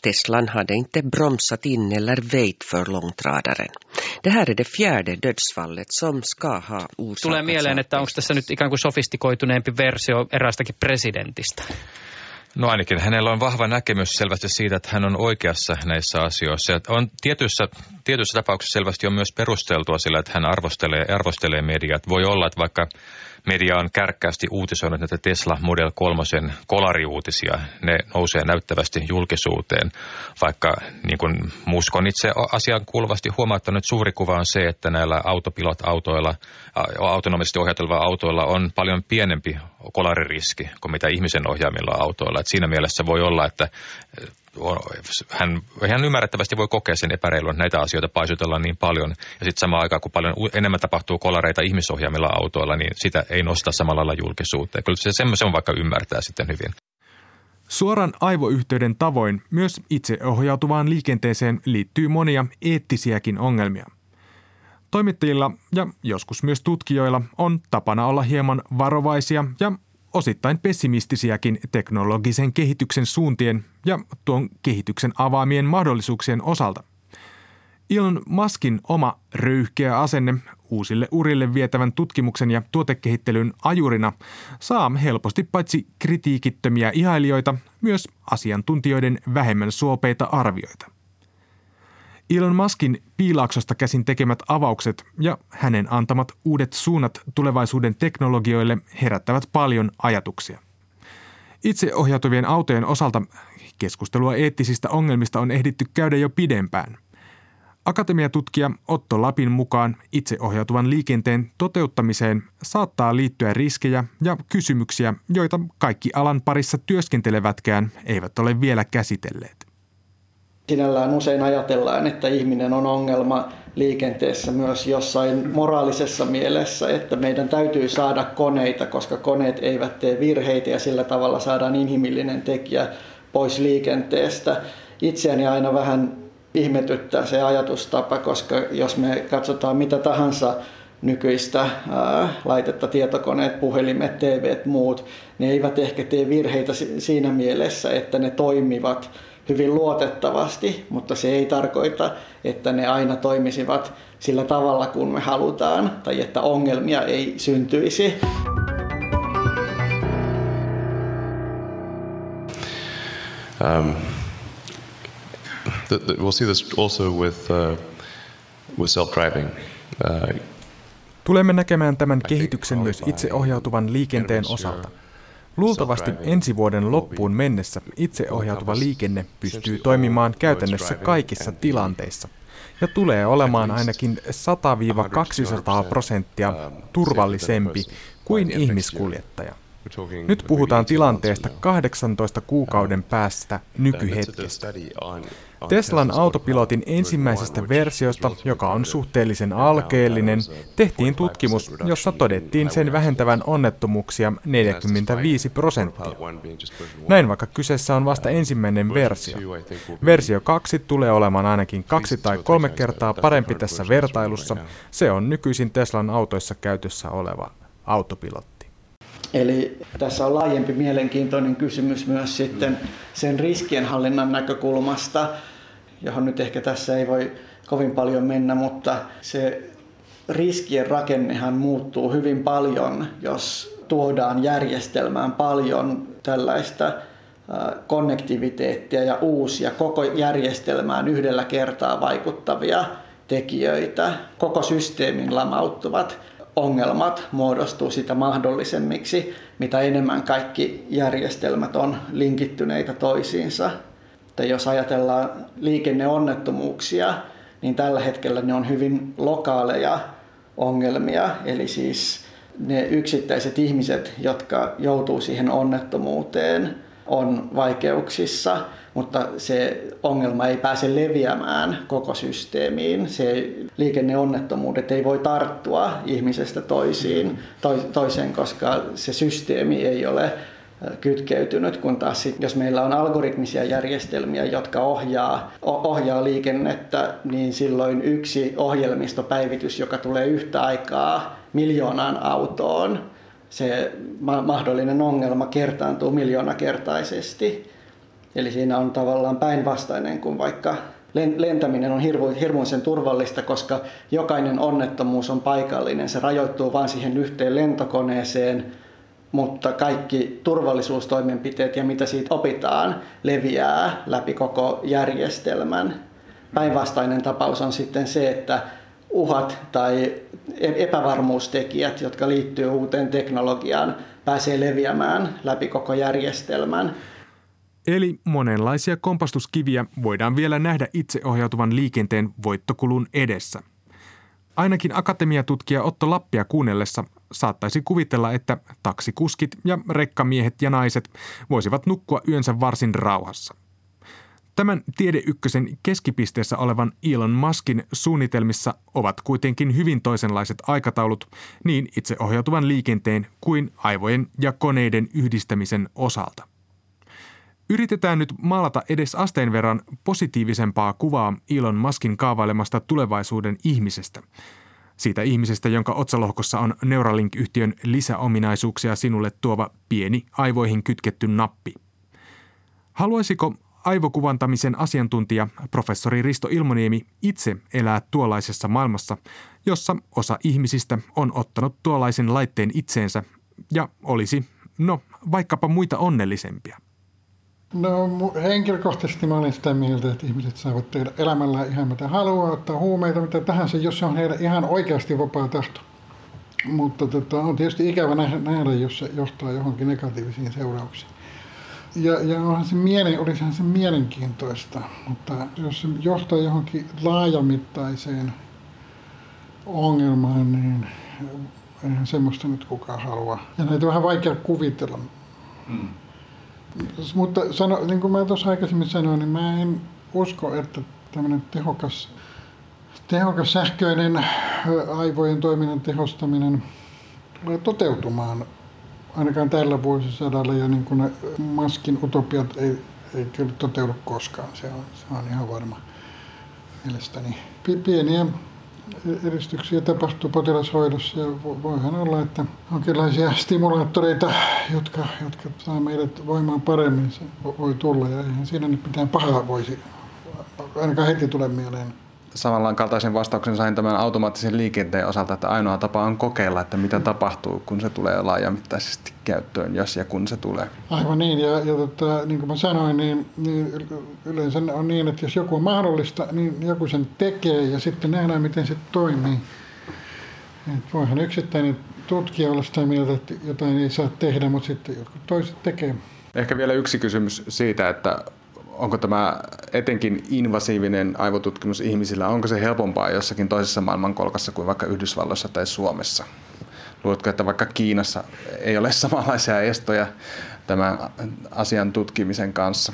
Teslan hade inte bromsat in eller väjt för långtradaren. Det här är det fjärde dödsfallet som ska ha orsakat Tulee mieleen, että onko tässä nyt ikään kuin sofistikoituneempi versio eräästäkin presidentistä? No ainakin hänellä on vahva näkemys selvästi siitä, että hän on oikeassa näissä asioissa. On tietyissä, tietyissä tapauksissa selvästi on myös perusteltua sillä, että hän arvostelee, arvostelee mediaa. Voi olla, että vaikka media on kärkkäästi uutisoinut näitä Tesla Model 3 kolariuutisia. Ne nousee näyttävästi julkisuuteen, vaikka niin kuin muskon itse asian kuuluvasti huomauttanut, suuri kuva on se, että näillä autopilot-autoilla, autonomisesti ohjatelvilla autoilla on paljon pienempi kolaririski kuin mitä ihmisen ohjaamilla autoilla. Et siinä mielessä voi olla, että hän ihan ymmärrettävästi voi kokea sen epäreilun, että näitä asioita paisutellaan niin paljon. Ja sitten samaan aikaan, kun paljon enemmän tapahtuu kolareita ihmisohjaamilla autoilla, niin sitä ei nosta samalla lailla julkisuuteen. Kyllä se semmoisen vaikka ymmärtää sitten hyvin. Suoran aivoyhteyden tavoin myös itseohjautuvaan liikenteeseen liittyy monia eettisiäkin ongelmia. Toimittajilla ja joskus myös tutkijoilla on tapana olla hieman varovaisia ja osittain pessimistisiäkin teknologisen kehityksen suuntien ja tuon kehityksen avaamien mahdollisuuksien osalta. Elon Muskin oma röyhkeä asenne uusille urille vietävän tutkimuksen ja tuotekehittelyn ajurina saa helposti paitsi kritiikittömiä ihailijoita, myös asiantuntijoiden vähemmän suopeita arvioita. Elon Muskin piilaaksosta käsin tekemät avaukset ja hänen antamat uudet suunnat tulevaisuuden teknologioille herättävät paljon ajatuksia. Itseohjautuvien autojen osalta keskustelua eettisistä ongelmista on ehditty käydä jo pidempään. Akatemiatutkija Otto Lapin mukaan itseohjautuvan liikenteen toteuttamiseen saattaa liittyä riskejä ja kysymyksiä, joita kaikki alan parissa työskentelevätkään eivät ole vielä käsitelleet. Sinällään usein ajatellaan, että ihminen on ongelma liikenteessä myös jossain moraalisessa mielessä, että meidän täytyy saada koneita, koska koneet eivät tee virheitä ja sillä tavalla saadaan inhimillinen tekijä pois liikenteestä. Itseäni aina vähän ihmetyttää se ajatustapa, koska jos me katsotaan mitä tahansa nykyistä ää, laitetta, tietokoneet, puhelimet, TV, muut, ne eivät ehkä tee virheitä siinä mielessä, että ne toimivat hyvin luotettavasti, mutta se ei tarkoita, että ne aina toimisivat sillä tavalla kuin me halutaan tai että ongelmia ei syntyisi. Um, the, the, we'll see this also with, uh, with self-driving. Uh, Tulemme näkemään tämän kehityksen myös itseohjautuvan liikenteen osalta. Luultavasti ensi vuoden loppuun mennessä itseohjautuva liikenne pystyy toimimaan käytännössä kaikissa tilanteissa. ja tulee olemaan ainakin 100-200 prosenttia turvallisempi kuin ihmiskuljettaja. Nyt puhutaan tilanteesta 18 kuukauden päästä nykyhetkestä. Teslan autopilotin ensimmäisestä versiosta, joka on suhteellisen alkeellinen, tehtiin tutkimus, jossa todettiin sen vähentävän onnettomuuksia 45 prosenttia. Näin vaikka kyseessä on vasta ensimmäinen versio. Versio 2 tulee olemaan ainakin kaksi tai kolme kertaa parempi tässä vertailussa. Se on nykyisin Teslan autoissa käytössä oleva autopilotti. Eli tässä on laajempi mielenkiintoinen kysymys myös sitten sen riskienhallinnan näkökulmasta, johon nyt ehkä tässä ei voi kovin paljon mennä, mutta se riskien rakennehan muuttuu hyvin paljon, jos tuodaan järjestelmään paljon tällaista konnektiviteettia ja uusia koko järjestelmään yhdellä kertaa vaikuttavia tekijöitä. Koko systeemin lamauttuvat ongelmat muodostuu sitä mahdollisemmiksi, mitä enemmän kaikki järjestelmät on linkittyneitä toisiinsa. Tai jos ajatellaan liikenneonnettomuuksia, niin tällä hetkellä ne on hyvin lokaaleja ongelmia, eli siis ne yksittäiset ihmiset, jotka joutuu siihen onnettomuuteen, on vaikeuksissa, mutta se ongelma ei pääse leviämään koko systeemiin. Se liikenneonnettomuudet ei voi tarttua ihmisestä toisiin, toiseen, koska se systeemi ei ole kytkeytynyt, kun taas sit, jos meillä on algoritmisia järjestelmiä, jotka ohjaa, ohjaa liikennettä, niin silloin yksi ohjelmistopäivitys, joka tulee yhtä aikaa miljoonaan autoon, se mahdollinen ongelma kertaantuu miljoonakertaisesti. Eli siinä on tavallaan päinvastainen kuin vaikka lentäminen on hirvu, hirmuisen turvallista, koska jokainen onnettomuus on paikallinen. Se rajoittuu vain siihen yhteen lentokoneeseen, mutta kaikki turvallisuustoimenpiteet ja mitä siitä opitaan leviää läpi koko järjestelmän. Päinvastainen tapaus on sitten se, että uhat tai e-, epävarmuustekijät, jotka liittyy uuteen teknologiaan, pääsee leviämään läpi koko järjestelmän. Eli monenlaisia kompastuskiviä voidaan vielä nähdä itseohjautuvan liikenteen voittokulun edessä. Ainakin akatemiatutkija Otto Lappia kuunnellessa saattaisi kuvitella, että taksikuskit ja rekkamiehet ja naiset voisivat nukkua yönsä varsin rauhassa. Tämän Tiede Ykkösen keskipisteessä olevan Elon Muskin suunnitelmissa ovat kuitenkin hyvin toisenlaiset aikataulut niin itseohjautuvan liikenteen kuin aivojen ja koneiden yhdistämisen osalta. Yritetään nyt maalata edes asteen verran positiivisempaa kuvaa Elon Muskin kaavailemasta tulevaisuuden ihmisestä. Siitä ihmisestä, jonka otsalohkossa on Neuralink-yhtiön lisäominaisuuksia sinulle tuova pieni aivoihin kytketty nappi. Haluaisiko aivokuvantamisen asiantuntija professori Risto Ilmoniemi itse elää tuollaisessa maailmassa, jossa osa ihmisistä on ottanut tuollaisen laitteen itseensä ja olisi, no, vaikkapa muita onnellisempia? No henkilökohtaisesti mä olen sitä mieltä, että ihmiset saavat tehdä elämällä ihan mitä haluaa, ottaa huumeita, mitä tahansa, jos se on heidän ihan oikeasti vapaa tahto. Mutta tota, on tietysti ikävä nähdä, jos se johtaa johonkin negatiivisiin seurauksiin. Ja, ja onhan se mielen, olisihan se mielenkiintoista, mutta jos se johtaa johonkin laajamittaiseen ongelmaan, niin eihän semmoista nyt kukaan halua. Ja näitä on vähän vaikea kuvitella. Hmm. Mutta sano, niin kuin mä tuossa aikaisemmin sanoin, niin mä en usko, että tämmöinen tehokas, tehokas sähköinen aivojen toiminnan tehostaminen toteutumaan ainakaan tällä vuosisadalla ja niin kuin ne maskin utopiat ei, ei kyllä toteudu koskaan. Se on, se on ihan varma mielestäni. Pieniä edistyksiä tapahtuu potilashoidossa ja voihan olla, että jonkinlaisia stimulaattoreita, jotka, jotka saa meidät voimaan paremmin, se voi tulla ja eihän siinä nyt mitään pahaa voisi ainakaan heti tule mieleen samanlainen kaltaisen vastauksen sain tämän automaattisen liikenteen osalta, että ainoa tapa on kokeilla, että mitä tapahtuu, kun se tulee laajamittaisesti käyttöön, jos ja kun se tulee. Aivan niin, ja, ja tota, niin kuin mä sanoin, niin, niin yleensä on niin, että jos joku on mahdollista, niin joku sen tekee ja sitten nähdään, miten se toimii. Et voihan yksittäinen tutkija olla sitä mieltä, että jotain ei saa tehdä, mutta sitten jotkut toiset tekee. Ehkä vielä yksi kysymys siitä, että onko tämä etenkin invasiivinen aivotutkimus ihmisillä, onko se helpompaa jossakin toisessa maailmankolkassa kuin vaikka Yhdysvalloissa tai Suomessa? Luuletko, että vaikka Kiinassa ei ole samanlaisia estoja tämän asian tutkimisen kanssa?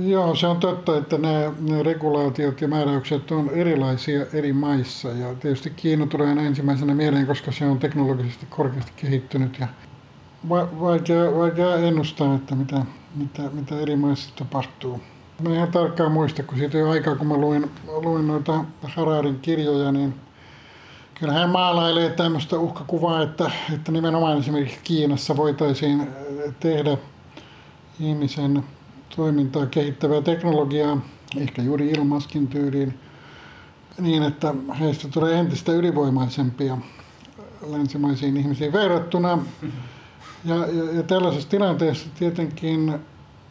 Joo, se on totta, että nämä, regulaatiot ja määräykset on erilaisia eri maissa. Ja tietysti Kiina tulee aina ensimmäisenä mieleen, koska se on teknologisesti korkeasti kehittynyt ja vaikea, vaikea ennustaa, että mitä, mitä, mitä eri maissa tapahtuu. Mä ihan tarkkaan muista, kun siitä jo aikaa, kun mä luin, luin noita Hararin kirjoja, niin kyllä hän maalailee tämmöistä uhkakuvaa, että, että nimenomaan esimerkiksi Kiinassa voitaisiin tehdä ihmisen toimintaa kehittävää teknologiaa, ehkä juuri ilmaskin tyyliin, niin että heistä tulee entistä ylivoimaisempia länsimaisiin ihmisiin verrattuna. Ja, ja, ja tällaisessa tilanteessa tietenkin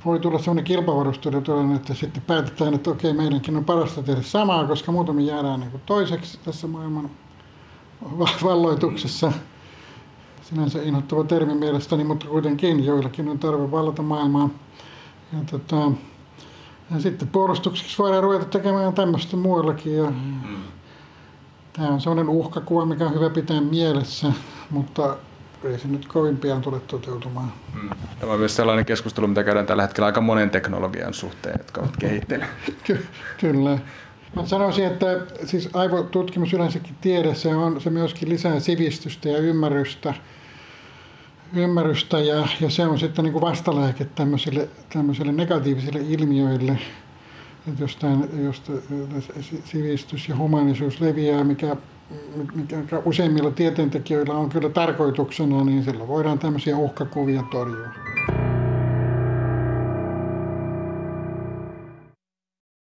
voi tulla sellainen kilpavarustelutilanne, että sitten päätetään, että okei, meidänkin on parasta tehdä samaa, koska muuten me jäädään niin kuin toiseksi tässä maailman valloituksessa. Sinänsä inhottava termi mielestäni, mutta kuitenkin joillakin on tarve vallata maailmaa. Ja, tota, ja sitten puolustukseksi voidaan ruveta tekemään tämmöistä muuallakin. Ja, mm. Tämä on sellainen uhkakuva, mikä on hyvä pitää mielessä, mutta ei se nyt kovin pian tule toteutumaan. Mm. Tämä on myös sellainen keskustelu, mitä käydään tällä hetkellä aika monen teknologian suhteen, jotka ovat kehittelemään. Ky- kyllä. Mä sanoisin, että siis aivotutkimus yleensäkin tiede, se, on, se myöskin lisää sivistystä ja ymmärrystä, ymmärrystä ja, ja se on sitten niin kuin vastalääke tämmöisille, tämmöisille negatiivisille ilmiöille. Että jos, tämän, jos sivistys ja humanisuus leviää, mikä useimmilla tieteentekijöillä on kyllä tarkoituksena, niin silloin voidaan tämmöisiä uhkakuvia torjua.